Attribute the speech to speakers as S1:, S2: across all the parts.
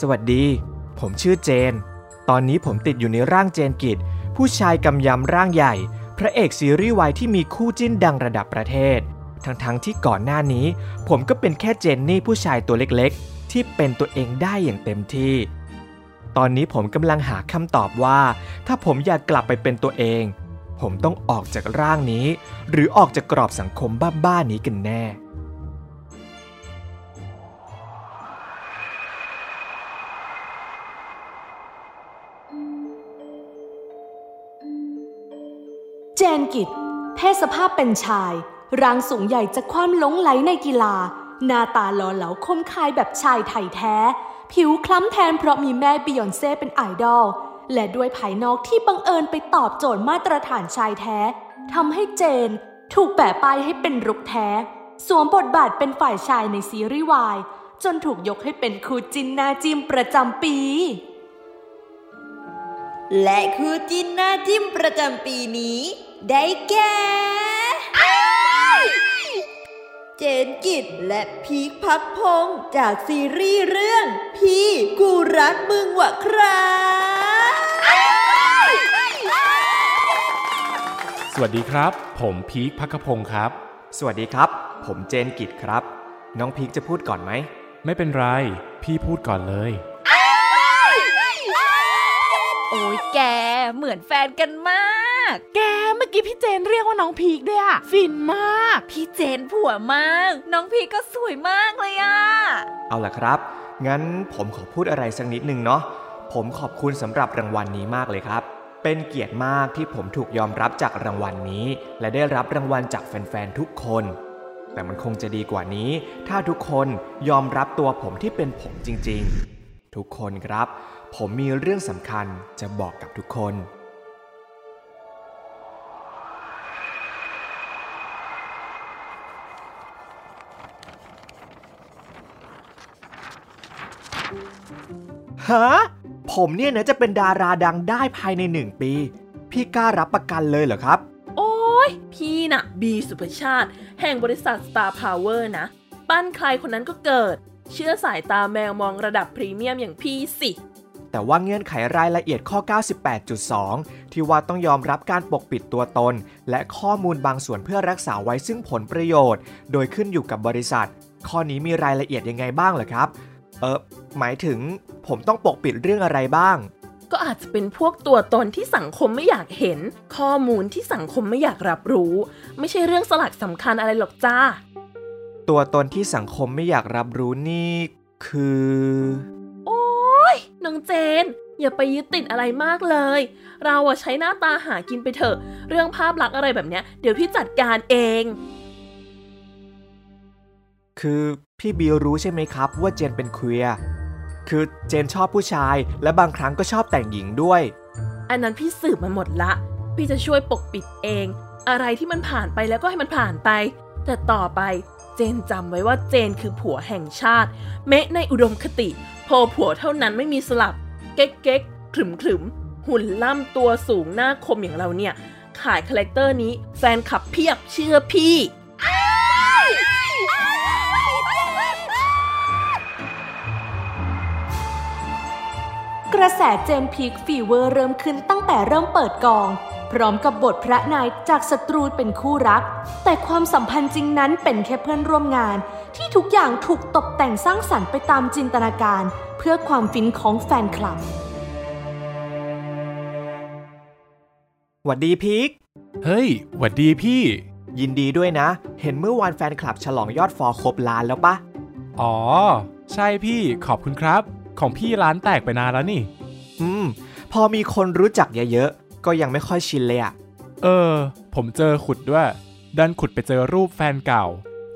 S1: สวัสดี ผมชื่อเจน ตอนนี้ผมติดอยู่ในร่างเจนกิจ ผู้ชายกำยำร่างใหญ่ พระเอกซีรีส์วายที่มีคู่จิ้นดังระดับประเทศ ทั้งๆทที่ก่อนหน้านี้ ผมก็เป็นแค่เจนนี่ผู้ชายตัวเล็กๆ ที่เป็นตัวเองได้อย่างเต็มที่ ตอนนี้ผมกำลังหาคำตอบว่า ถ้าผมอยากกลับไปเป็นตัวเอง ผมต้องออกจากร่างนี้ หรือออกจากกรอบสังคมบ้าๆนี้กันแน่
S2: นกิจ เพศสภาพเป็นชาย ร่างสูงใหญ่จากความหลงไหลในกีฬา หน้าตาหล่อเหลาคมคายแบบชายไทยแท้ ผิวคล้ำแทนเพราะมีแม่บิยอนเซ่เป็นไอดอล และด้วยภายนอกที่บังเอิญไปตอบโจทย์มาตรฐานชายแท้ทำให้เจน ถูกแปะป้ายให้เป็นรุกแท้ สวมบทบาทเป็นฝ่ายชายในซีรีส์วายจนถูกยกให้เป็นคู่จินนาจิมประจำปี
S3: และคู่จินนาจิมประจำปีนี้ ได้แก่เจนกิจและพีคพักพงษ์จากซีรีส์เรื่อง พี่กูรักมึงวะครับ
S4: สวัสดีครับ ผมพีคพักขพงศ์ครับ
S1: สวัสดีครับ ผมเจนกิจครับ น้องพีคจะพูดก่อนไหม
S4: ไม่เป็นไร พี่พูดก่อนเลย
S5: โอ้ยแก เหมือนแฟนกันมาก
S6: แกเมื่อกี้พี่เจนเรียกว่าน้องพีกด้วยอะฟินมาก
S5: พี่เจนผัวมาก น้องพี่ก็สวยมากเลยอะ
S1: เอาล่ะครับ งั้นผมขอพูดอะไรสักนิดนึงเนาะ ผมขอบคุณสำหรับรางวัลนี้มากเลยครับ เป็นเกียรติมากที่ผมถูกยอมรับจากรางวัลนี้ และได้รับรางวัลจากแฟนๆทุกคน แต่มันคงจะดีกว่านี้ ถ้าทุกคนยอมรับตัวผมที่เป็นผมจริงๆ ทุกคนครับ ผมมีเรื่องสำคัญจะบอกกับทุกคน ฮะ ผมเนี่ยนะจะเป็นดาราดังได้ภายในหนึ่งปี พี่กล้ารับประกันเลยเหรอครับ
S6: โอ้ยพี่น่ะ บีสุภชาติ แห่งบริษัท Star Power นะ ปั้นใครคนนั้นก็เกิด เชื่อสายตาแมวมองระดับพรีเมียมอย่างพี่สิ
S1: แต่ว่าเงื่อนไขรายละเอียดข้อ 98.2 ที่ว่าต้องยอมรับการปกปิดตัวตน และข้อมูลบางส่วนเพื่อรักษาไว้ซึ่งผลประโยชน์ โดยขึ้นอยู่กับบริษัท ข้อนี้มีรายละเอียดยังไงบ้างเหรอครับ เออหมายถึงผมต้องปกปิดเรื่องอะไรบ้าง
S6: ก็อาจจะเป็นพวกตัวตนที่สังคมไม่อยากเห็น ข้อมูลที่สังคมไม่อยากรับรู้ ไม่ใช่เรื่องสลักสำคัญอะไรหรอกจ้า
S1: ตัวตนที่สังคมไม่อยากรับรู้นี่คือ
S6: โอ้ยน้องเจน อย่าไปยึดติดอะไรมากเลย เราอะใช้หน้าตาหากินไปเถอะ เรื่องภาพลักษณ์อะไรแบบเนี้ย เดี๋ยวพี่จัดการเอง
S1: คือพี่บีรู้ใช่ไหมครับว่าเจนเป็นเคลียร์คือเจนชอบผู้ชาย และบางครั้งก็ชอบแต่งหญิงด้วย
S6: อันนั้นพี่สืบมาหมดละ พี่จะช่วยปกปิดเอง อะไรที่มันผ่านไปแล้วก็ให้มันผ่านไป แต่ต่อไปเจนจำไว้ว่าเจนคือผัวแห่งชาติ เมะในอุดมคติ โพผัวเท่านั้นไม่มีสลับ เก๊กเก๊กขรึมขรึมหุ่นล่ำตัวสูงหน้าคมอย่างเราเนี่ย ขาย character นี้แฟนคลับเพียบเชื่อพี่
S2: กระแสเจนพีค fever เริ่มขึ้นตั้งแต่เริ่มเปิดกอง พร้อมกับบทพระนายจากศัตรูเป็นคู่รัก แต่ความสัมพันธ์จริงนั้นเป็นแค่เพื่อนร่วมงาน ที่ทุกอย่างถูกตกแต่งสร้างสรรค์ไปตามจินตนาการ เพื่อความฟินของแฟนคลับ
S1: หวัดดีพีค
S4: เฮ้ยหวัดดีพี่
S1: ยินดีด้วยนะ เห็นเมื่อวานแฟนคลับฉลองยอดฟอลครบล้านแล้วปะ
S4: อ๋อ ใช่พี่ขอบคุณครับ ของพี่ร้านแตกไปนานแล้วนี่
S1: อืม พอมีคนรู้จักเยอะๆ ก็ยังไม่ค่อยชินเลยอะ
S4: เออ ผมเจอขุดด้วย ดันขุดไปเจอรูปแฟนเก่า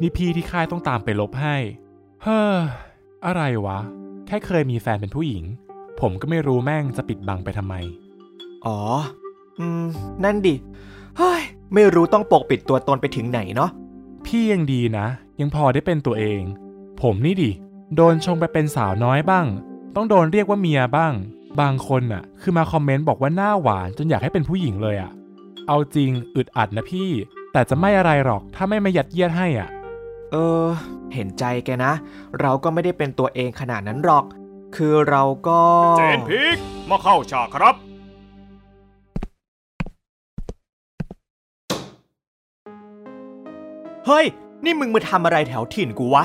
S4: นี่พี่ที่ค่ายต้องตามไปลบให้ เฮ้อ อะไรวะ แค่เคยมีแฟนเป็นผู้หญิง ผมก็ไม่รู้แม่งจะปิดบังไปทำไม
S1: อ๋อ อืม นั่นดิ เฮ้ย ไม่รู้ต้องปกปิดตัวตนไปถึงไหนเนาะ
S4: พี่ยังดีนะ ยังพอได้เป็นตัวเอง ผมนี่ดิ โดนชงไปเป็นสาวน้อยบ้าง ต้องโดนเรียกว่าเมียบ้าง บางคนน่ะ คือมาคอมเมนต์บอกว่าหน้าหวานจนอยากให้เป็นผู้หญิงเลยอะเอาจริงอึดอัดนะพี่ แต่จะไม่อะไรหรอกถ้าไม่มายัดเยียดให้อะ
S1: เออ เห็นใจแกนะ เราก็ไม่ได้เป็นตัวเองขนาดนั้นหรอก คือเราก็
S7: เจนพิกมาเข้าฉากครับ
S1: เฮ้ย นี่มึงมาทำอะไรแถวถิ่นกูวะ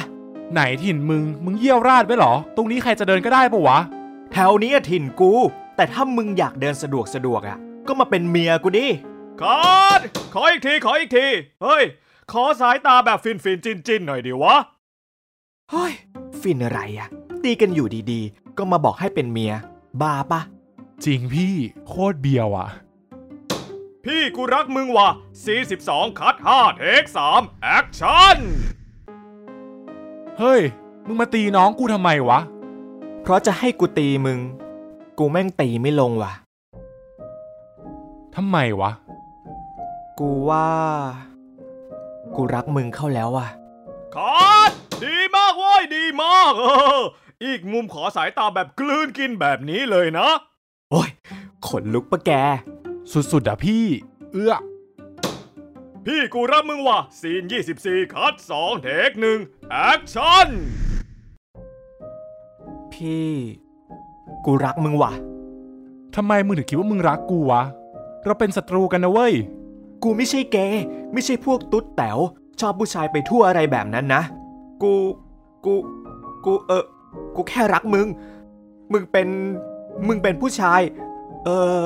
S4: ไหนถิ่นมึง มึงเยี่ยวราดไว้เหรอ ตรงนี้ใครจะเดินก็ได้ปะวะ
S1: แถวนี้อะถิ่นกู แต่ถ้ามึงอยากเดินสะดวกสะดวกอะก็มาเป็นเมียกูดิ
S7: cut ขออีกที ขออีกที เฮ้ย ขอสายตาแบบฟินฟินๆจิ้นจิ้นๆหน่อยดิวะ
S1: เฮ้ย ฟินอะไรอะตีกันอยู่ดีๆ ก็มาบอกให้เป็นเมีย บ้าปะ
S4: จริงพี่ โคตรเบียวอะ
S7: พี่กูรักมึงว่ะ 42 cut 5 take 3 action
S4: เฮ้ย มึงมาตีน้องกูทำไมวะ
S1: เพราะจะให้กูตีมึง กูแม่งตีไม่ลงว่ะ
S4: ทำไมวะ
S1: กูว่า กูรักมึงเข้าแล้วว่ะ
S7: cut ดีมากเว้ยดีมากเอออีกมุมขอสายตาแบบกลืนกินแบบนี้เลยนะ
S1: โอ้ยขนลุกปะแก
S4: สุดๆอะพี่ เอื้อ
S7: พี่กูรักมึงว่ะ scene 24 cut 2 take 1 action
S1: พี่ กูรักมึงว่ะ
S4: ทำไมมึงถึงคิดว่ามึงรักกูวะ เราเป็นศัตรูกันนะเว้ย
S1: กูไม่ใช่เกย์ไม่ใช่พวกตุ๊ดแต๋วชอบผู้ชายไปทั่วอะไรแบบนั้นนะ กู กู กูเออ กูแค่รักมึง มึงเป็น มึงเป็นผู้ชาย เออ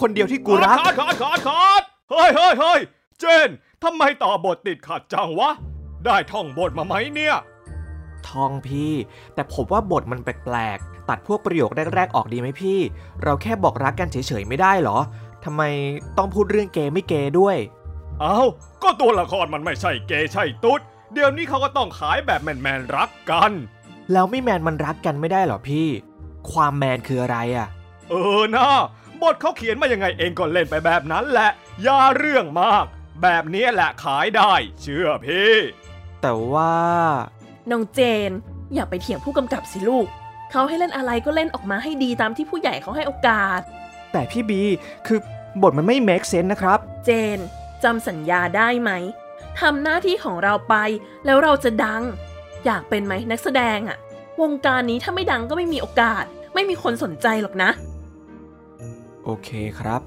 S1: คนเดียวที่กูรัก
S7: ขาดขาดขาดขาดเฮ้ยเฮ้ยเฮ้ย เจนทำไมต่อบทติดขัดจังวะ ได้ท่องบทมาไหมเนี่ย
S1: ทองพี่ แต่ผมว่าบทมันแปลกๆ ตัดพวกประโยคแรกๆ ออกดีไหมพี่ เราแค่บอกรักกันเฉยๆ ไม่ได้เหรอทำไมต้องพูดเรื่องเกย์ไม่เกย์ด้วย
S7: เอาก็ตัวละครมันไม่ใช่เกย์ใช่ตุ๊ด เดี๋ยวนี้เขาก็ต้องขายแบบแมนๆรักกัน
S1: แล้วไม่แมนมันรักกันไม่ได้เหรอพี่ ความแมนคืออะไรอะ
S7: เออนะบทเขาเขียนมายังไงเองก็เล่นไปแบบนั้นแหละ อย่าเรื่องมาก แบบนี้แหละขายได้ เชื่อพี่
S1: แต่ว่า
S6: น้องเจน อย่าไปเถียงผู้กำกับสิลูก เขาให้เล่นอะไรก็เล่นออกมาให้ดีตามที่ผู้ใหญ่เขาให้โอกาส
S1: แต่พี่บีคือบทมันไม่ make sense นะครับ
S6: เจนจำสัญญาได้ไหมทำหน้าที่ของเราไป แล้วเราจะดัง อยากเป็นไหมนักแสดงอะวงการนี้ถ้าไม่ดังก็ไม่มีโอกาส ไม่มีคนสนใจหรอกนะ
S1: โอเคครับ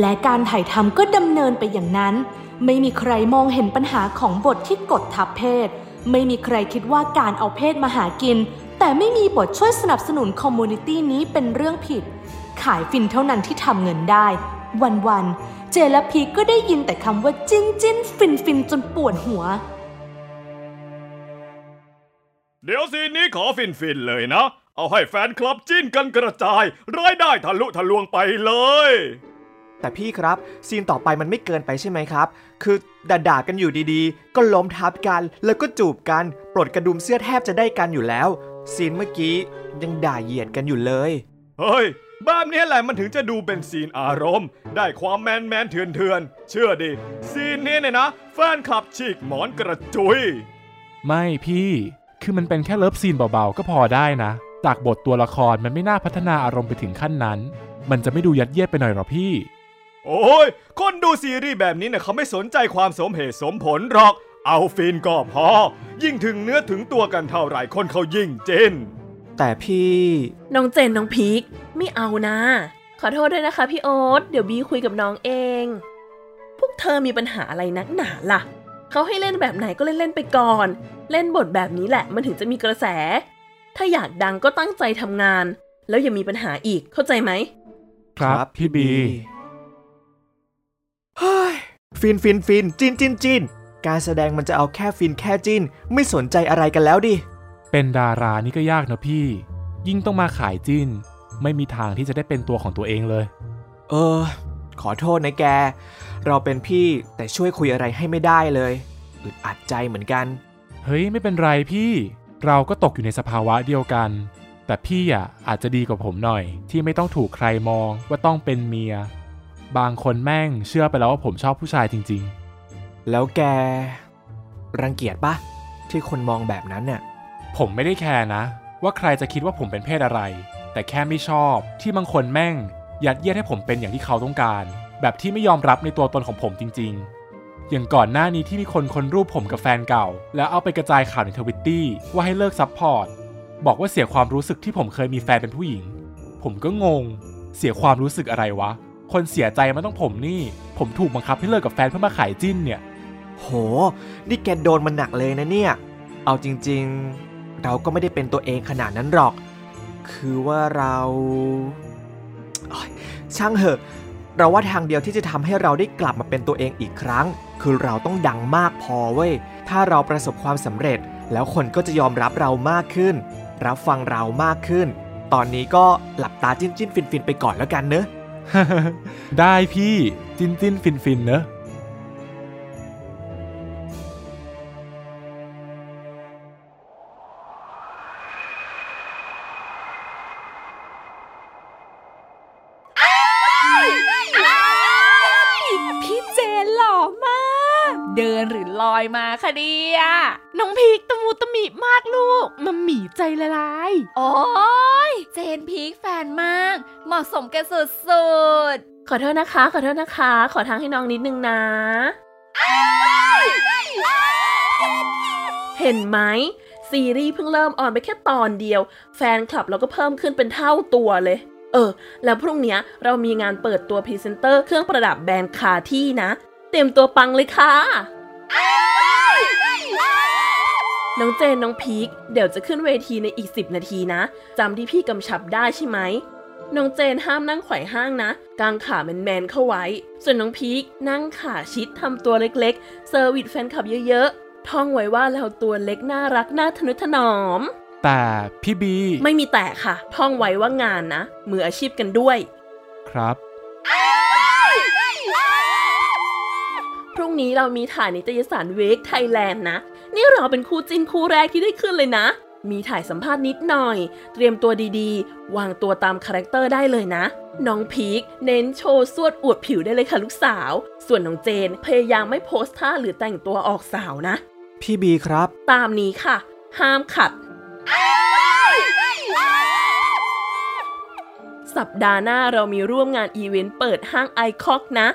S2: และการถ่ายทำก็ดำเนินไปอย่างนั้น ไม่มีใครมองเห็นปัญหาของบทที่กดทับเพศ ไม่มีใครคิดว่าการเอาเพศมาหากิน แต่ไม่มีบทช่วยสนับสนุน community นี้เป็นเรื่องผิด ขายฟินเท่านั้นที่ทำเงินได้ วันๆ เจนและพีคก็ได้ยินแต่คำว่าจิ้นจิ้นฟินฟินจนปวดหัว
S7: เดี๋ยว scene นี้ขอฟินฟินเลยนะ เอาให้แฟนคลับจิ้นกันกระจาย รายได้ทะลุทะลวงไปเลย
S1: แต่พี่ครับ scene ต่อไปมันไม่เกินไปใช่ไหมครับ คือด่าๆกันอยู่ดีๆ ก็ล้มทับกัน แล้วก็จูบกัน ปลดกระดุมเสื้อแทบจะได้กันอยู่แล้ว scene เมื่อกี้ยังด่าเหยียดกันอยู่เลย
S7: เฮ้ยแบบนี้แหละมันถึงจะดูเป็น scene อารมณ์ ได้ความแมนแมนๆเถื่อนเถื่อนๆเชื่อดิ scene นี้เนี่ยนะ แฟนคลับฉีกหมอนกระจุย
S4: ไม่พี่ คือมันเป็นแค่ love scene เบาๆ ก็พอได้นะ จากบทตัวละครมันไม่น่าพัฒนาอารมณ์ไปถึงขั้นนั้น มันจะไม่ดูยัดเยียดไปหน่อยหรอพี่
S7: โอ้ย คนดูซีรีส์แบบนี้เนี่ยเขาไม่สนใจความสมเหตุสมผลหรอก เอาฟินก็พอ ยิ่งถึงเนื้อถึงตัวกันเท่าไหร่คนเขายิ่งจิน
S1: แต่พี่
S6: น้องเจนน้องพีคไม่เอานะ ขอโทษด้วยนะคะพี่โอ๊ตเดี๋ยวบีคุยกับน้องเอง พวกเธอมีปัญหาอะไรนักหนาล่ะ เขาให้เล่นแบบไหนก็เล่นเล่นๆไปก่อน เล่นบทแบบนี้แหละมันถึงจะมีกระแส ถ้าอยากดังก็ตั้งใจทำงาน แล้วอย่ามีปัญหาอีกเข้าใจไหม
S4: ครับพี่บี
S1: เฮ้ย ฟินฟินฟินจินจินจินการแสดงมันจะเอาแค่ฟินแค่จินไม่สนใจอะไรกันแล้วดิ
S4: เป็นดารานี่ก็ยากนะพี่ ยิ่งต้องมาขายจิ้นไม่มีทางที่จะได้เป็นตัวของตัวเองเลย
S1: เออ ขอโทษนะแก เราเป็นพี่แต่ช่วยคุยอะไรให้ไม่ได้เลยอึดอัดใจเหมือนกัน
S4: เฮ้ยไม่เป็นไรพี่ เราก็ตกอยู่ในสภาวะเดียวกัน แต่พี่อะอาจจะดีกว่าผมหน่อย ที่ไม่ต้องถูกใครมองว่าต้องเป็นเมีย บางคนแม่งเชื่อไปแล้วว่าผมชอบผู้ชายจริง
S1: แล้วแก รังเกียจปะที่คนมองแบบนั้นเนี่ย
S4: ๆผมไม่ได้แคร์นะ ว่าใครจะคิดว่าผมเป็นเพศอะไร แต่แค่ไม่ชอบที่บางคนแม่งยัดเยียดให้ผมเป็นอย่างที่เขาต้องการ แบบที่ไม่ยอมรับในตัวตนของผมจริง ๆ อย่างก่อนหน้านี้ที่มีคนขุดรูปผมกับแฟนเก่า แล้วเอาไปกระจายข่าวในทวิตตี้ว่าให้เลิก support บอกว่าเสียความรู้สึกที่ผมเคยมีแฟนเป็นผู้หญิง ผมก็งง เสียความรู้สึกอะไรวะ คนเสียใจมันต้องผมนี่ ผมถูกบังคับให้เลิกกับแฟนเพื่อมาขายจิ้นเนี่ย
S1: โห นี่แกโดนมันหนักเลยนะเนี่ย เอาจริงๆ เราก็ไม่ได้เป็นตัวเองขนาดนั้นหรอก คือว่าเราช่างเหอะ เราว่าทางเดียวที่จะทำให้เราได้กลับมาเป็นตัวเองอีกครั้ง คือเราต้องดังมากพอเว้ย ถ้าเราประสบความสำเร็จ แล้วคนก็จะยอมรับเรามากขึ้น รับฟังเรามากขึ้น ตอนนี้ก็หลับตาจิ้นจิ้นฟินฟินไปก่อนแล้วกันเนอะ
S4: ได้พี่จิ้นจิ้นฟินฟินเนอะ
S5: พี่เจนหล่อมาก เดินหรือลอยมาคะเนี่ย
S6: น้องพีกตะมูตะมิมากลูก มันหมีใจละลาย
S5: โอ้ยเจนพีคแฟนมาก เหมาะสมกันสุด
S6: ขอโทษนะคะ ขอโทษนะคะ ขอทางให้น้องนิดนึงนะเห็นไหมซีรีส์เพิ่งเริ่มออนไปแค่ตอนเดียว แฟนคลับเราก็เพิ่มขึ้นเป็นเท่าตัวเลย เออ แล้วพรุ่งเนี้ยเรามีงานเปิดตัวพรีเซนเตอร์เครื่องประดับแบรนด์คาเทียร์นะ เตรียมตัวปังเลยค่ะ น้องเจนน้องพีคเดี๋ยวจะขึ้นเวทีในอีก 10 นาทีนะ จำที่พี่กำชับได้ใช่ไหม น้องเจนห้ามนั่งไขว่ห้างนะ กางขาแมนๆเข้าไว้ ส่วนน้องพีคนั่งขาชิดทำตัวเล็กๆ service แฟนคลับเยอะๆ ท่องไว้ว่าเราตัวเล็กน่ารักน่าทนุถนอม
S4: แต่พี่บี
S6: ไม่มีแต่ค่ะ ท่องไว้ว่างานนะ มืออาชีพกันด้วย
S4: ครับ
S6: พรุ่งนี้เรามีถ่ายนิตยสารเวกไทยแลนด์นะ นี่เราเป็นคู่จิ้นคู่แรกที่ได้ขึ้นเลยนะ มีถ่ายสัมภาษณ์นิดหน่อย เตรียมตัวดีๆ วางตัวตาม character ได้เลยนะ น้องพีคเน้นโชว์สวดอวดผิวได้เลยค่ะลูกสาว ส่วนน้องเจนพยายามไม่โพสท่าหรือแต่งตัวออกสาวนะ
S1: พี่บีครับ
S6: ตามนี้ค่ะ ห้ามขัดสัปดาห์หน้าเรามีร่วมงานอีเวนต์เปิดห้างไอคอกนะ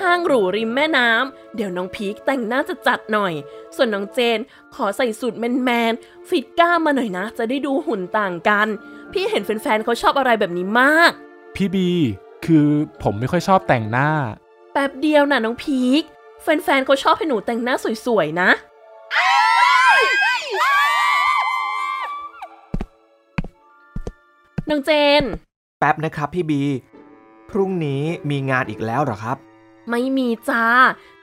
S6: ห้างหรูริมแม่น้ำ เดี๋ยวน้องพีคแต่งหน้าจะจัดหน่อย ส่วนน้องเจนขอใส่สูทแมนๆฟิตกล้ามมาหน่อยนะ จะได้ดูหุ่นต่างกัน พี่เห็นแฟนๆเขาชอบอะไรแบบนี้มาก
S4: พี่บี คือผมไม่ค่อยชอบแต่งหน้า
S6: แป๊บเดียวน่ะน้องพีคแฟนๆเขาชอบให้หนูแต่งหน้าสวยๆนะ น้องเจน
S1: แป๊บนะครับพี่บี พรุ่งนี้มีงานอีกแล้วเหรอครับ
S6: ไม่มีจ้า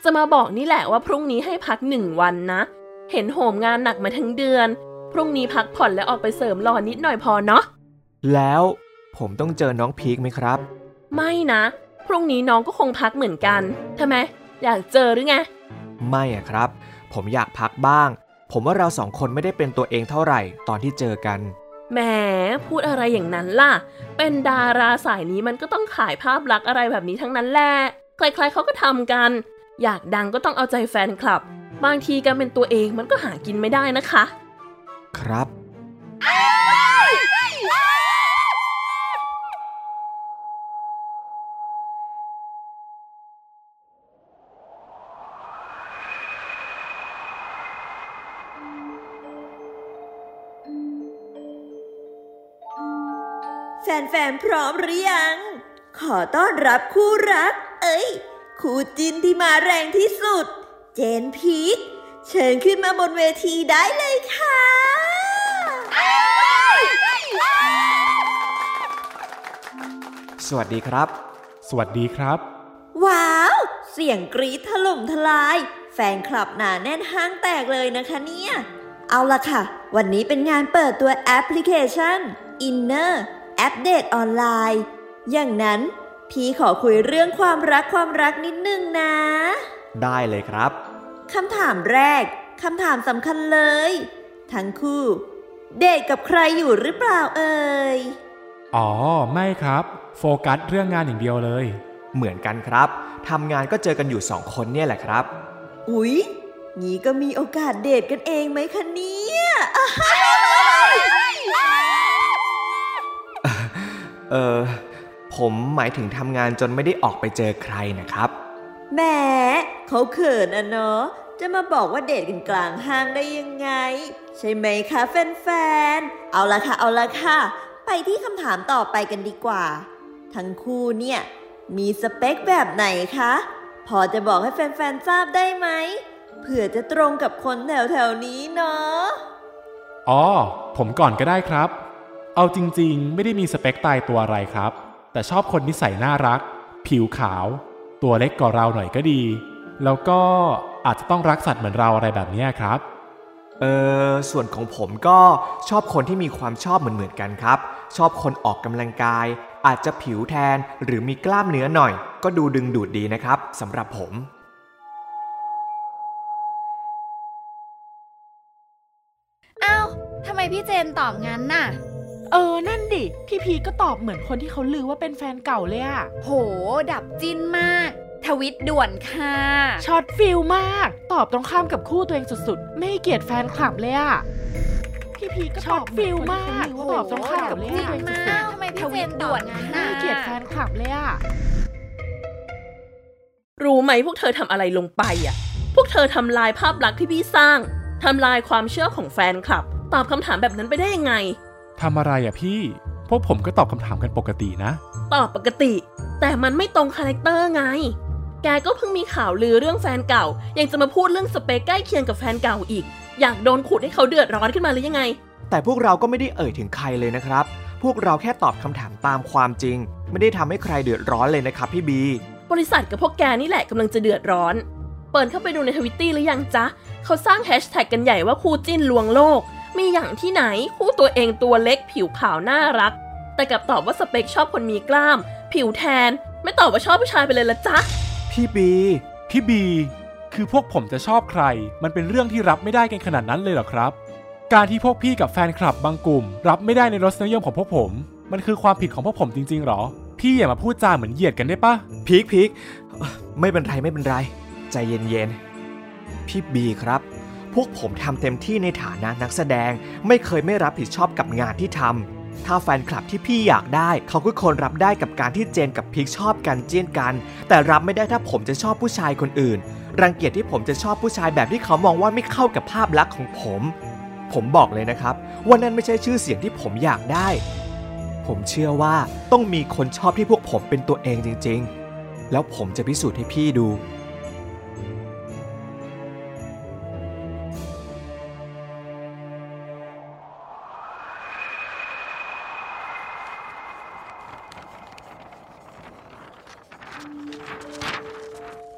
S6: จะมาบอกนี่แหละว่าพรุ่งนี้ให้พักหนึ่งวันนะ เห็นโหมงานหนักมาทั้งเดือน พรุ่งนี้พักผ่อนและออกไปเสริมหล่อนิดหน่อยพอเนาะ
S1: แล้วผมต้องเจอน้องพีคไหมครับ
S6: ไม่นะ พรุ่งนี้น้องก็คงพักเหมือนกันทำไม อยากเจอหรือไง
S1: ไม่อะครับ ผมอยากพักบ้าง ผมว่าเราสองคนไม่ได้เป็นตัวเองเท่าไหร่ตอนที่เจอกัน
S6: แหมพูดอะไรอย่างนั้นล่ะ เป็นดาราสายนี้มันก็ต้องขายภาพลักษณ์อะไรแบบนี้ทั้งนั้นแหละ ใครๆเขาก็ทำกัน อยากดังก็ต้องเอาใจแฟนคลับ บางทีการเป็นตัวเองมันก็หากินไม่ได้นะคะ
S1: ครับ
S3: แฟนๆพร้อมหรือยัง ขอต้อนรับคู่รักเอ้ย คู่จินที่มาแรงที่สุด เจนพีคเชิญขึ้นมาบนเวทีได้เลยค่ะ
S1: สวัสดีครับ
S4: สวัสดีครับ
S3: ว้าว เสียงกรี๊ดถล่มทลาย แฟนคลับหนาแน่นห้างแตกเลยนะคะเนี่ย เอาละค่ะ วันนี้เป็นงานเปิดตัวแอปพลิเคชัน Inner ปเดตออนไลน์ อย่างนั้น พี่ขอคุยเรื่องความรักความรักนิดนึงนะ
S1: ได้เลยครับ
S3: คำถามแรกคำถามสำคัญเลย ทั้งคู่ เดทกับใครอยู่หรือเปล่าเอ่ย
S4: อ๋อ ไม่ครับ โฟกัสเรื่องงานอย่างเดียวเลย
S1: เหมือนกันครับทำงานก็เจอกันอยู่สองคนเนี่ยแหละครับ
S3: อุ๊ยงี้ก็มีโอกาสเดทกันเองไหมคะเนี่ย
S1: เออ ผมหมายถึงทำงานจนไม่ได้ออกไปเจอใครนะครับ
S3: แหมเขาเขินอะเนาะ จะมาบอกว่าเดทกันกลางห้างได้ยังไง ใช่ไหมคะแฟนๆ เอาละค่ะ เอาละค่ะ ไปที่คำถามต่อไปกันดีกว่า ทั้งคู่เนี่ย มีสเปคแบบไหนคะ พอจะบอกให้แฟนๆ ทราบได้ไหม เผื่อจะตรงกับคนแถวๆ นี้เนาะ
S4: อ๋อ ผมก่อนก็ได้ครับ เอาจริงๆ ไม่ได้มีสเปคตายตัวอะไรครับ แต่ชอบคนนิสัยน่ารัก ผิวขาว ตัวเล็กกว่าเราหน่อยก็ดี แล้วก็อาจจะต้องรักสัตว์เหมือนเราอะไรแบบเนี้ยครับ
S1: เออส่วนของผมก็ชอบคนที่มีความชอบเหมือนๆกันครับ ชอบคนออกกำลังกาย อาจจะผิวแทนหรือมีกล้ามเนื้อหน่อย ก็ดูดึงดูดดีนะครับสำหรับผม
S5: อ้าวทำไมพี่เจนตอบงั้นน่ะ
S8: เออ นั่น ดิ พี่พีก็ตอบเหมือนคนที่เขาลือว่าเป็นแฟนเก่าเลยอะ
S5: โห ดับจิ้นมาก ทวิตด่วนค่ะ
S8: shot feel มาก ตอบตรงข้ามกับคู่ตัวเองสุดๆ ไม่ให้เกียรติแฟนคลับเลยอะพี่พีก็ตอบ feel มาก
S5: โห
S8: ตอบตรงข้ามกับคู่ตัวเองสุด
S5: มากทำไมพี่เจนด่วนงั้น
S8: ๆไม่
S5: น่ะ
S8: ให้เกียรติแฟนคลับเลยอะ
S6: รู้ไหมพวกเธอทำอะไรลงไปอะ พวกเธอทำลายภาพลักษณ์ที่พี่สร้าง ทำลายความเชื่อของแฟนคลับ ตอบคำถามแบบนั้นไปได้ยังไง
S4: ทำอะไรอะพี่ พวกผมก็ตอบคำถามกันปกตินะ
S6: ตอบปกติ แต่มันไม่ตรงคาแรคเตอร์ไง แกก็เพิ่งมีข่าวลือเรื่องแฟนเก่า ยังจะมาพูดเรื่องสเปคใกล้เคียงกับแฟนเก่าอีก อยากโดนขุดให้เขาเดือดร้อนขึ้นมาหรือยังไง
S1: แต่พวกเราก็ไม่ได้เอ่ยถึงใครเลยนะครับ พวกเราแค่ตอบคำถามตามความจริง ไม่ได้ทำให้ใครเดือดร้อนเลยนะครับพี่บี
S6: บริษัทกับพวกแกนี่แหละกำลังจะเดือดร้อน เปิดเข้าไปดูในทวิตตี้หรือยังจ๊ะ เขาสร้างแฮชแท็กกันใหญ่ว่าคู่จิ้นลวงโลก มีอย่างที่ไหนคู่ตัวเองตัวเล็กผิวขาวน่ารัก แต่กลับตอบว่าสเปคชอบคนมีกล้าม ผิวแทน ไม่ตอบว่าชอบผู้ชายไปเลยละจ๊ะ
S1: พี่บี
S4: พี่บี คือพวกผมจะชอบใคร มันเป็นเรื่องที่รับไม่ได้กันขนาดนั้นเลยเหรอครับ การที่พวกพี่กับแฟนคลับบางกลุ่ม รับไม่ได้ในรสนิยมของพวกผม มันคือความผิดของพวกผมจริงๆหรอ พี่อย่ามาพูดจาเหมือนเหยียดกันได้ปะ
S1: พีคพีคเอ่อไม่เป็นไรไม่เป็นไร ใจเย็นๆพี่บีครับ พวกผมทำเต็มที่ในฐานะนักแสดง ไม่เคยไม่รับผิดชอบกับงานที่ทำถ้าแฟนคลับที่พี่อยากได้ เขาก็ควรรับได้กับการที่เจนกับพีคชอบกันเจียนกัน แต่รับไม่ได้ถ้าผมจะชอบผู้ชายคนอื่น รังเกียจที่ผมจะชอบผู้ชายแบบที่เขามองว่าไม่เข้ากับภาพลักษณ์ของผม ผมบอกเลยนะครับว่านั่นไม่ใช่ชื่อเสียงที่ผมอยากได้ ผมเชื่อว่าต้องมีคนชอบที่พวกผมเป็นตัวเองจริง ๆ แล้วผมจะพิสูจน์ให้พี่ดู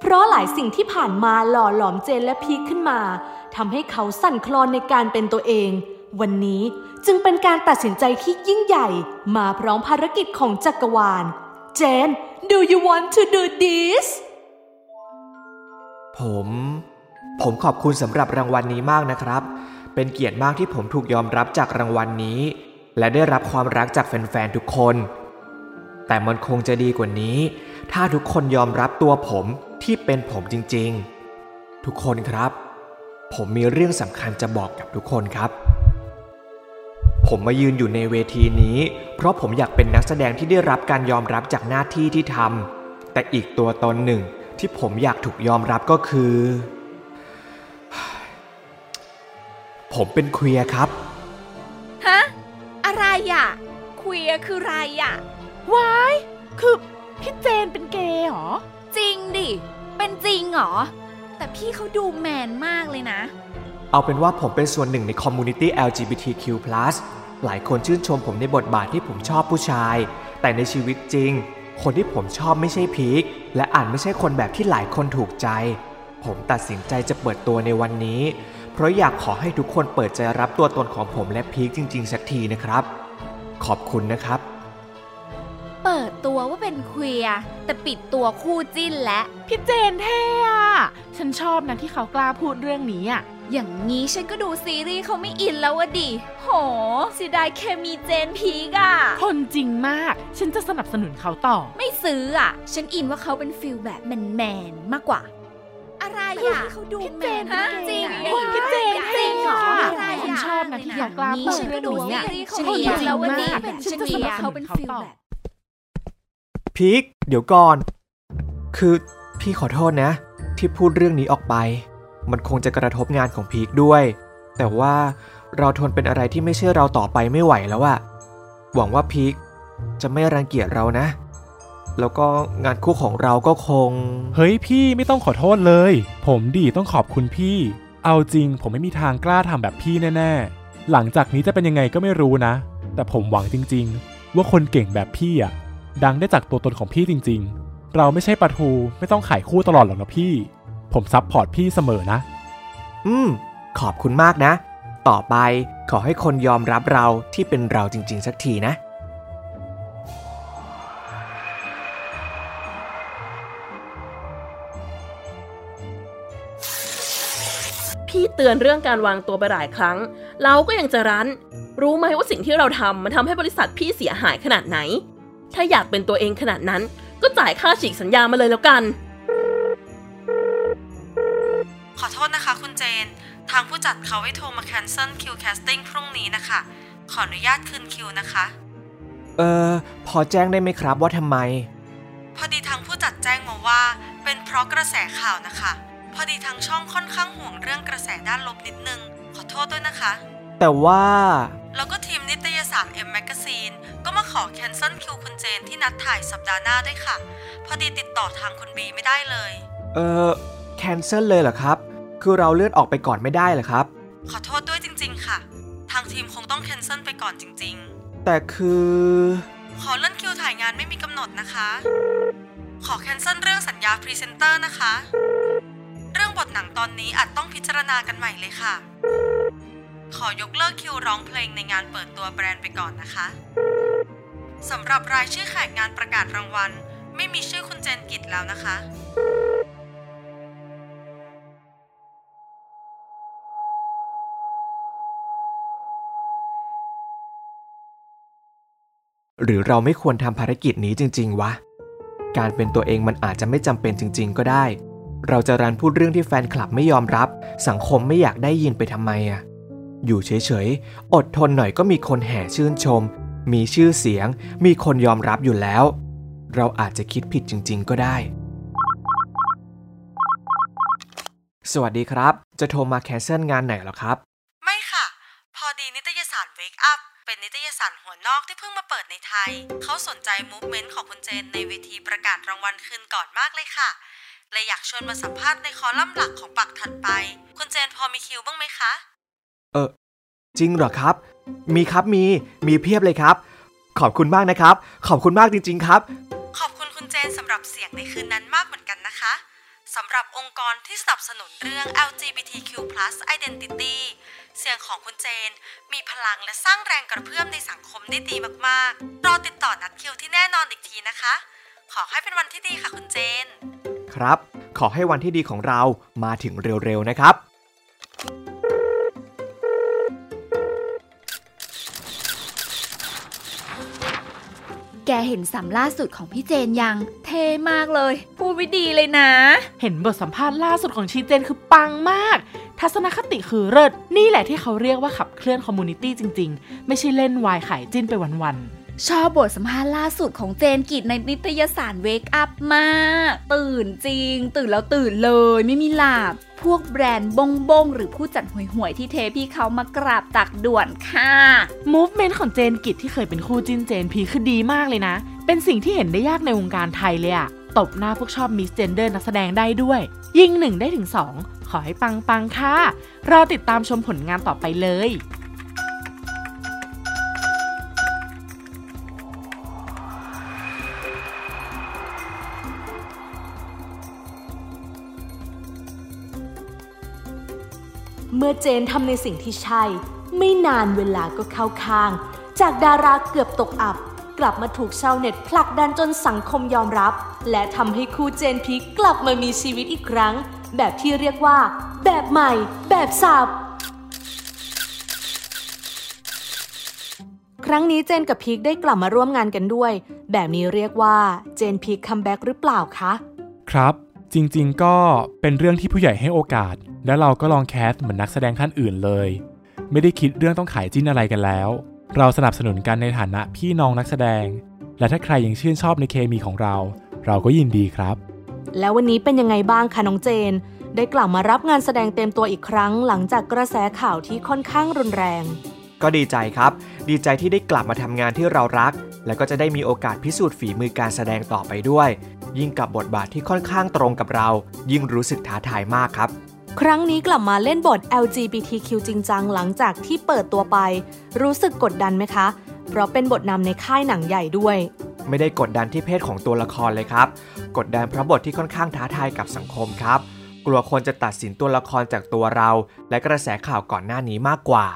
S2: เพราะหลายสิ่งที่ผ่านมาหล่อหลอมเจนและพีคขึ้นมาทำให้เขาสั่นคลอนในการเป็นตัวเอง วันนี้จึงเป็นการตัดสินใจที่ยิ่งใหญ่ มาพร้อมภารกิจของจักรวาล เจน do you want to do this
S1: ผม ผมขอบคุณสำหรับรางวัลนี้มากนะครับ เป็นเกียรติมากที่ผมถูกยอมรับจากรางวัลนี้ และได้รับความรักจากแฟนๆทุกคน แต่มันคงจะดีกว่านี้ ถ้าทุกคนยอมรับตัวผม ที่เป็นผมจริงๆ ทุกคนครับ ผมมีเรื่องสำคัญจะบอกกับทุกคนครับ ผมมายืนอยู่ในเวทีนี้ เพราะผมอยากเป็นนักแสดงที่ได้รับการยอมรับจากหน้าที่ที่ทำแต่อีกตัวตนหนึ่งที่ผมอยากถูกยอมรับก็คือ ผมเป็นเคลียครับ
S5: ฮะ อะไรอะคุยคืออะไรอะ
S8: วาย คือพี่เจนเป็นเกย์เหรอ
S5: จริงดิ เป็นจริงเหรอ แต่พี่เขาดูแมนมากเลยนะ
S1: เอาเป็นว่าผมเป็นส่วนหนึ่งใน community LGBTQ+ หลายคนชื่นชมผมในบทบาทที่ผมชอบผู้ชาย แต่ในชีวิตจริง คนที่ผมชอบไม่ใช่พีคและอาจไม่ใช่คนแบบที่หลายคนถูกใจ ผมตัดสินใจจะเปิดตัวในวันนี้ เพราะอยากขอให้ทุกคนเปิดใจรับตัวตนของผมและพีคจริง ๆ สักทีนะครับ ขอบคุณนะครับ
S5: ว่าเป็นเคลียร์แต่ปิดตัวคู่จิ้นและ
S8: พี่เจนเท่อะฉันชอบนะที่เขากล้าพูดเรื่องนี้อะ
S5: อย่างนี้ฉันก็ดูซีรีส์เขาไม่อินแล้วอะดิ โหเสียดายเคมีเจนพีกอะ
S8: คนจริงมาก ฉันจะสนับสนุนเขาต่อ
S5: ไม่ซื้ออะฉันอินว่าเขาเป็นฟิลแบบแมนแมนๆมากกว่า อะไรอะเขาดูแมน
S8: ฮะ
S5: จริง
S8: พี่เจน
S5: จริงเหรอ
S8: อะไรอะฉันชอบนะที่เขากล้าพูด
S5: ฉัน
S8: เรื่
S5: ก็
S8: อง
S5: ดู
S8: นี้
S5: ซี
S8: อะ
S5: รีส์เขา
S8: ฉัน
S5: ไม่
S8: อิ
S5: อิ
S8: น
S5: นแล้ววันนี้
S8: มาก
S5: แบบ
S8: ฉั
S5: ฉั
S8: น
S5: น
S8: จะส
S5: เชี
S8: นั
S5: ย
S8: บ
S5: ร์
S8: สนุ
S5: เขา
S8: น
S5: เป็น
S8: เขา
S5: ฟิล
S8: ต่อ
S5: แบบ
S1: พีคเดี๋ยวก่อน คือพี่ขอโทษนะ ที่พูดเรื่องนี้ออกไป มันคงจะกระทบงานของพีคด้วย แต่ว่าเราทนเป็นอะไรที่ไม่ใช่เราต่อไปไม่ไหวแล้วอะหวังว่าพีคจะไม่รังเกียจเรานะ แล้วก็งานคู่ของเราก็คง
S4: เฮ้ยพี่ไม่ต้องขอโทษเลย ผมดีต้องขอบคุณพี่ เอาจริงผมไม่มีทางกล้าทำแบบพี่แน่ๆ หลังจากนี้จะเป็นยังไงก็ไม่รู้นะ แต่ผมหวังจริง ๆ ว่าคนเก่งแบบพี่อะ ดังได้จากตัวตนของพี่จริง ๆ เราไม่ใช่ปลาทูไม่ต้องขายคู่ตลอดหรอกนะพี่ ผม support พี่เสมอนะ
S1: อืม ขอบคุณมากนะ ต่อไปขอให้คนยอมรับเราที่เป็นเราจริง ๆ สักทีนะ
S6: พี่เตือนเรื่องการวางตัวไปหลายครั้ง เราก็ยังจะรั้น รู้ไหมว่าสิ่งที่เราทำมันทำให้บริษัทพี่เสียหายขนาดไหน ถ้าอยากเป็นตัวเองขนาดนั้น ก็จ่ายค่าฉีกสัญญามาเลยแล้วกัน
S9: ขอโทษนะคะคุณเจน ทางผู้จัดเขาให้โทรมา cancel คิว casting พรุ่งนี้นะคะ ขออนุญาตคืนคิวนะคะ
S1: เออพอแจ้งได้ไหมครับว่าทำไม
S9: พอดีทางผู้จัดแจ้งมาว่า เป็นเพราะกระแสข่าวนะคะ พอดีทางช่องค่อนข้างห่วงเรื่องกระแสด้านลบนิดนึง ขอโทษด้วยนะคะ
S1: แต่ว่า
S9: แล้วก็ทีมนิตยสาร M Magazine ก็มาขอ cancel คิวคุณเจนที่นัดถ่ายสัปดาห์หน้าด้วยค่ะ พอดีติดต่อทางคุณบีไม่ได้เลย
S1: เออ cancel เลยเหรอครับ คือเราเลื่อนออกไปก่อนไม่ได้เหรอครับ
S9: ขอโทษด้วยจริง ๆ ค่ะ ทางทีมคงต้อง cancel ไปก่อนจริง
S1: แต่คือ
S9: ๆขอเลื่อนคิวถ่ายงานไม่มีกำหนดนะคะ ขอ cancel เรื่องสัญญาพรีเซนเตอร์นะคะ เรื่องบทหนังตอนนี้อาจต้องพิจารณากันใหม่เลยค่ะ ขอยกเลิกคิวร้องเพลงในงานเปิดตัวแบรนด์ไปก่อนนะคะสำหรับรายชื่อแขกงานประกาศรางวัล ไม่มีชื่อคุณเจนกิจแล้วนะคะ
S1: หรือเราไม่ควรทำภารกิจนี้จริง ๆ วะ การเป็นตัวเองมันอาจจะไม่จำเป็นจริง ๆ ก็ได้ เราจะรันพูดเรื่องที่แฟนคลับไม่ยอมรับ สังคมไม่อยากได้ยินไปทำไมอะ อยู่เฉยๆ อดทนหน่อยก็มีคนแห่ชื่นชม มีชื่อเสียง มีคนยอมรับอยู่แล้ว เราอาจจะคิดผิดจริง ๆ ก็ได้ สวัสดีครับ จะโทรมาแคนเซิลงานไหนหรอครับ
S9: ไม่ค่ะ พอดีนิตยสาร Wake Up เป็นนิตยสารหัวนอกที่เพิ่งมาเปิดในไทย เขาสนใจมูฟเมนต์ของคุณเจนในเวทีประกาศรางวัลคืนก่อนมากเลยค่ะเลยอยากชวนมาสัมภาษณ์ในคอลัมน์หลักของปักถัดไป คุณเจนพอมีคิวบ้างไหมคะ
S1: ออจริงเหรอครับ มีครับมีมีเพียบเลยครับ ขอบคุณมากนะครับ ขอบคุณมากจริง ๆ ครับ
S9: ขอบคุณคุณเจนสำหรับเสียงในคืนนั้นมากเหมือนกันนะคะสำหรับองค์กรที่สนับสนุนเรื่อง LGBTQ+ Identity เสียงของคุณเจน มีพลังและสร้างแรงกระเพื่อมในสังคมได้ดีมากๆ รอติดต่อนัดคิวที่แน่นอนอีกทีนะคะ ขอให้เป็นวันที่ดีค่ะคุณเจน
S1: ครับ ขอให้วันที่ดีของเรามาถึงเร็วๆนะครับ
S5: แกเห็นสัมล่าสุดของพี่เจนยัง เท่มากเลย พูดไม่ดีเลยนะ
S8: เห็นบทสัมภาษณ์ล่าสุดของชีเจนคือปังมาก ทัศนคติคือเลิศนี่แหละที่เขาเรียกว่าขับเคลื่อน community จริง ๆ ไม่ใช่เล่นวายขายจิ้นไปวันๆ
S5: ชอบบทสัมภาษณ์ล่าสุดของเจนกิจในนิตยสาร Wake Up มาก ตื่นจริง ตื่นแล้วตื่นเลยไม่มีหลับพวกแบรนด์บ้งๆหรือผู้จัดห่วยๆที่เทพี่เขามากราบตักด่วนค่ะ
S8: movement ของเจนกิจที่เคยเป็นคู่จิ้นเจนพีคือดีมากเลยนะ เป็นสิ่งที่เห็นได้ยากในวงการไทยเลยอะตบหน้าพวกชอบ misgender นักแสดงได้ด้วย ยิงหนึ่งได้ถึงสองขอให้ปังปังๆค่ะ รอติดตามชมผลงานต่อไปเลย
S2: เมื่อเจนทำในสิ่งที่ใช่ ไม่นานเวลาก็เข้าข้าง จากดาราเกือบตกอับ กลับมาถูกชาวเน็ตผลักดันจนสังคมยอมรับ และทำให้คู่เจนพีคกลับมามีชีวิตอีกครั้ง แบบที่เรียกว่า แบบใหม่ แบบสับครั้งนี้เจนกับพีคได้กลับมาร่วมงานกันด้วย แบบนี้เรียกว่าเจนพีค comeback หรือเปล่าคะ
S4: ครับ จริงๆ ก็เป็นเรื่องที่ผู้ใหญ่ให้โอกาส และเราก็ลองแคสเหมือนนักแสดงท่านอื่นเลย ไม่ได้คิดเรื่องต้องขายจิ้นอะไรกันแล้ว เราสนับสนุนกันในฐานะพี่น้องนักแสดง และถ้าใครยังชื่นชอบในเคมีของเรา เราก็ยินดีครับ
S2: แล้ววันนี้เป็นยังไงบ้างคะน้องเจน ได้กลับมารับงานแสดงเต็มตัวอีกครั้ง หลังจากกระแสข่าวที่ค่อนข้างรุนแรง
S1: ก็ดีใจครับ ดีใจที่ได้กลับมาทำงานที่เรารัก แล้วก็จะได้มีโอกาสพิสูจน์ฝีมือการแสดงต่อไปด้วย ยิ่งกับบทบาทที่ค่อนข้างตรงกับเรา ยิ่งรู้สึกท้าทายมากครับ
S2: ครั้งนี้กลับมาเล่นบท LGBTQ จริงจังหลังจากที่เปิดตัวไป รู้สึกกดดันไหมคะ เพราะเป็นบทนำในค่ายหนังใหญ่ด้วย
S1: ไม่ได้กดดันที่เพศของตัวละครเลยครับ กดดันเพราะบทที่ค่อนข้างท้าทายกับสังคมครับ กลัวคนจะตัดสินตัวละครจากตัวเรา และกระแสข่าวก่อนหน้านี้มากกว่า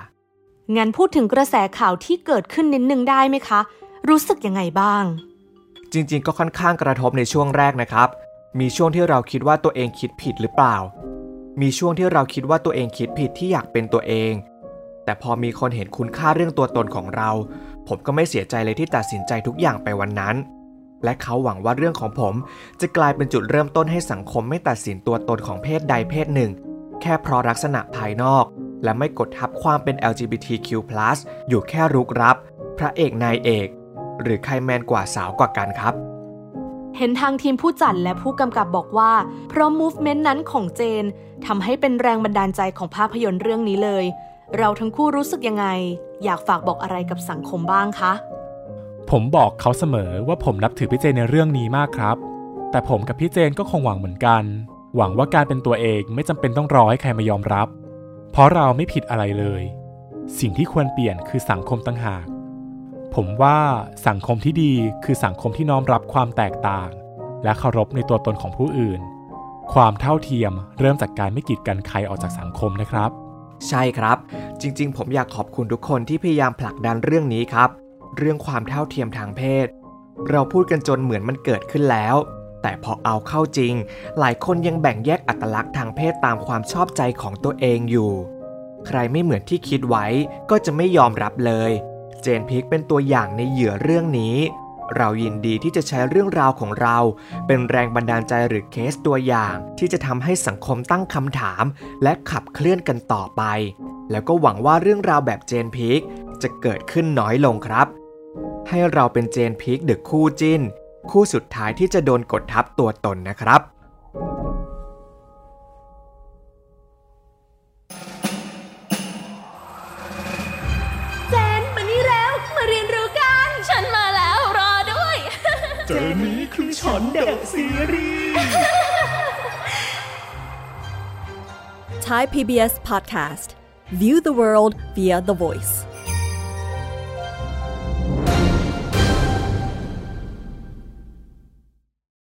S2: งั้นพูดถึงกระแสข่าวที่เกิดขึ้นนิดนึงได้ไหมคะ รู้สึกยังไงบ้าง
S1: จริงๆ ก็ค่อนข้างกระทบในช่วงแรกนะครับ มีช่วงที่เราคิดว่าตัวเองคิดผิดหรือเปล่า มีช่วงที่เราคิดว่าตัวเองคิดผิดที่อยากเป็นตัวเอง แต่พอมีคนเห็นคุณค่าเรื่องตัวตนของเรา ผมก็ไม่เสียใจเลยที่ตัดสินใจทุกอย่างไปวันนั้น และเขาหวังว่าเรื่องของผม จะกลายเป็นจุดเริ่มต้นให้สังคมไม่ตัดสินตัวตนของเพศใดเพศหนึ่ง แค่เพราะลักษณะภายนอก และไม่กดทับความเป็น LGBTQ+ อยู่แค่รุกรับ พระเอกนายเอก หรือใครแมนกว่าสาวกว่ากันครับ
S2: เห็นทางทีมผู้จัดและผู้กำกับบอกว่า เพราะ movement นั้นของเจนทำให้เป็นแรงบันดาลใจของภาพยนตร์เรื่องนี้เลย เราทั้งคู่รู้สึกยังไง อยากฝากบอกอะไรกับสังคมบ้างคะ
S4: ผมบอกเขาเสมอว่าผมนับถือพี่เจนในเรื่องนี้มากครับ แต่ผมกับพี่เจนก็คงหวังเหมือนกัน หวังว่าการเป็นตัวเองไม่จำเป็นต้องรอให้ใครมายอมรับ เพราะเราไม่ผิดอะไรเลย สิ่งที่ควรเปลี่ยนคือสังคมต่างหาก ผมว่าสังคมที่ดีคือสังคมที่น้อมรับความแตกต่าง และเคารพในตัวตนของผู้อื่น ความเท่าเทียมเริ่มจากการไม่กีดกันใครออกจากสังคมนะครับ
S1: ใช่ครับ จริง ๆ ผมอยากขอบคุณทุกคนที่พยายามผลักดันเรื่องนี้ครับ เรื่องความเท่าเทียมทางเพศ เราพูดกันจนเหมือนมันเกิดขึ้นแล้ว แต่พอเอาเข้าจริง หลายคนยังแบ่งแยกอัตลักษณ์ทางเพศตามความชอบใจของตัวเองอยู่ ใครไม่เหมือนที่คิดไว้ก็จะไม่ยอมรับเลย เจนพิกเป็นตัวอย่างในเหยื่อเรื่องนี้ เรายินดีที่จะใช้เรื่องราวของเรา เป็นแรงบันดาลใจหรือเคสตัวอย่าง ที่จะทำให้สังคมตั้งคำถาม และขับเคลื่อนกันต่อไป แล้วก็หวังว่าเรื่องราวแบบเจนพีคจะเกิดขึ้นน้อยลงครับ ให้เราเป็นเจนพีค the คู่จิ้น คู่สุดท้ายที่จะโดนกดทับตัวตนนะครับ
S2: เจนมานี่แล้ว มาเรียนรู้กัน
S10: ฉันมาแล้วรอด้วย
S7: เจนนี้คือฉัน The Series
S11: Thai PBS podcast. View the world via the voice.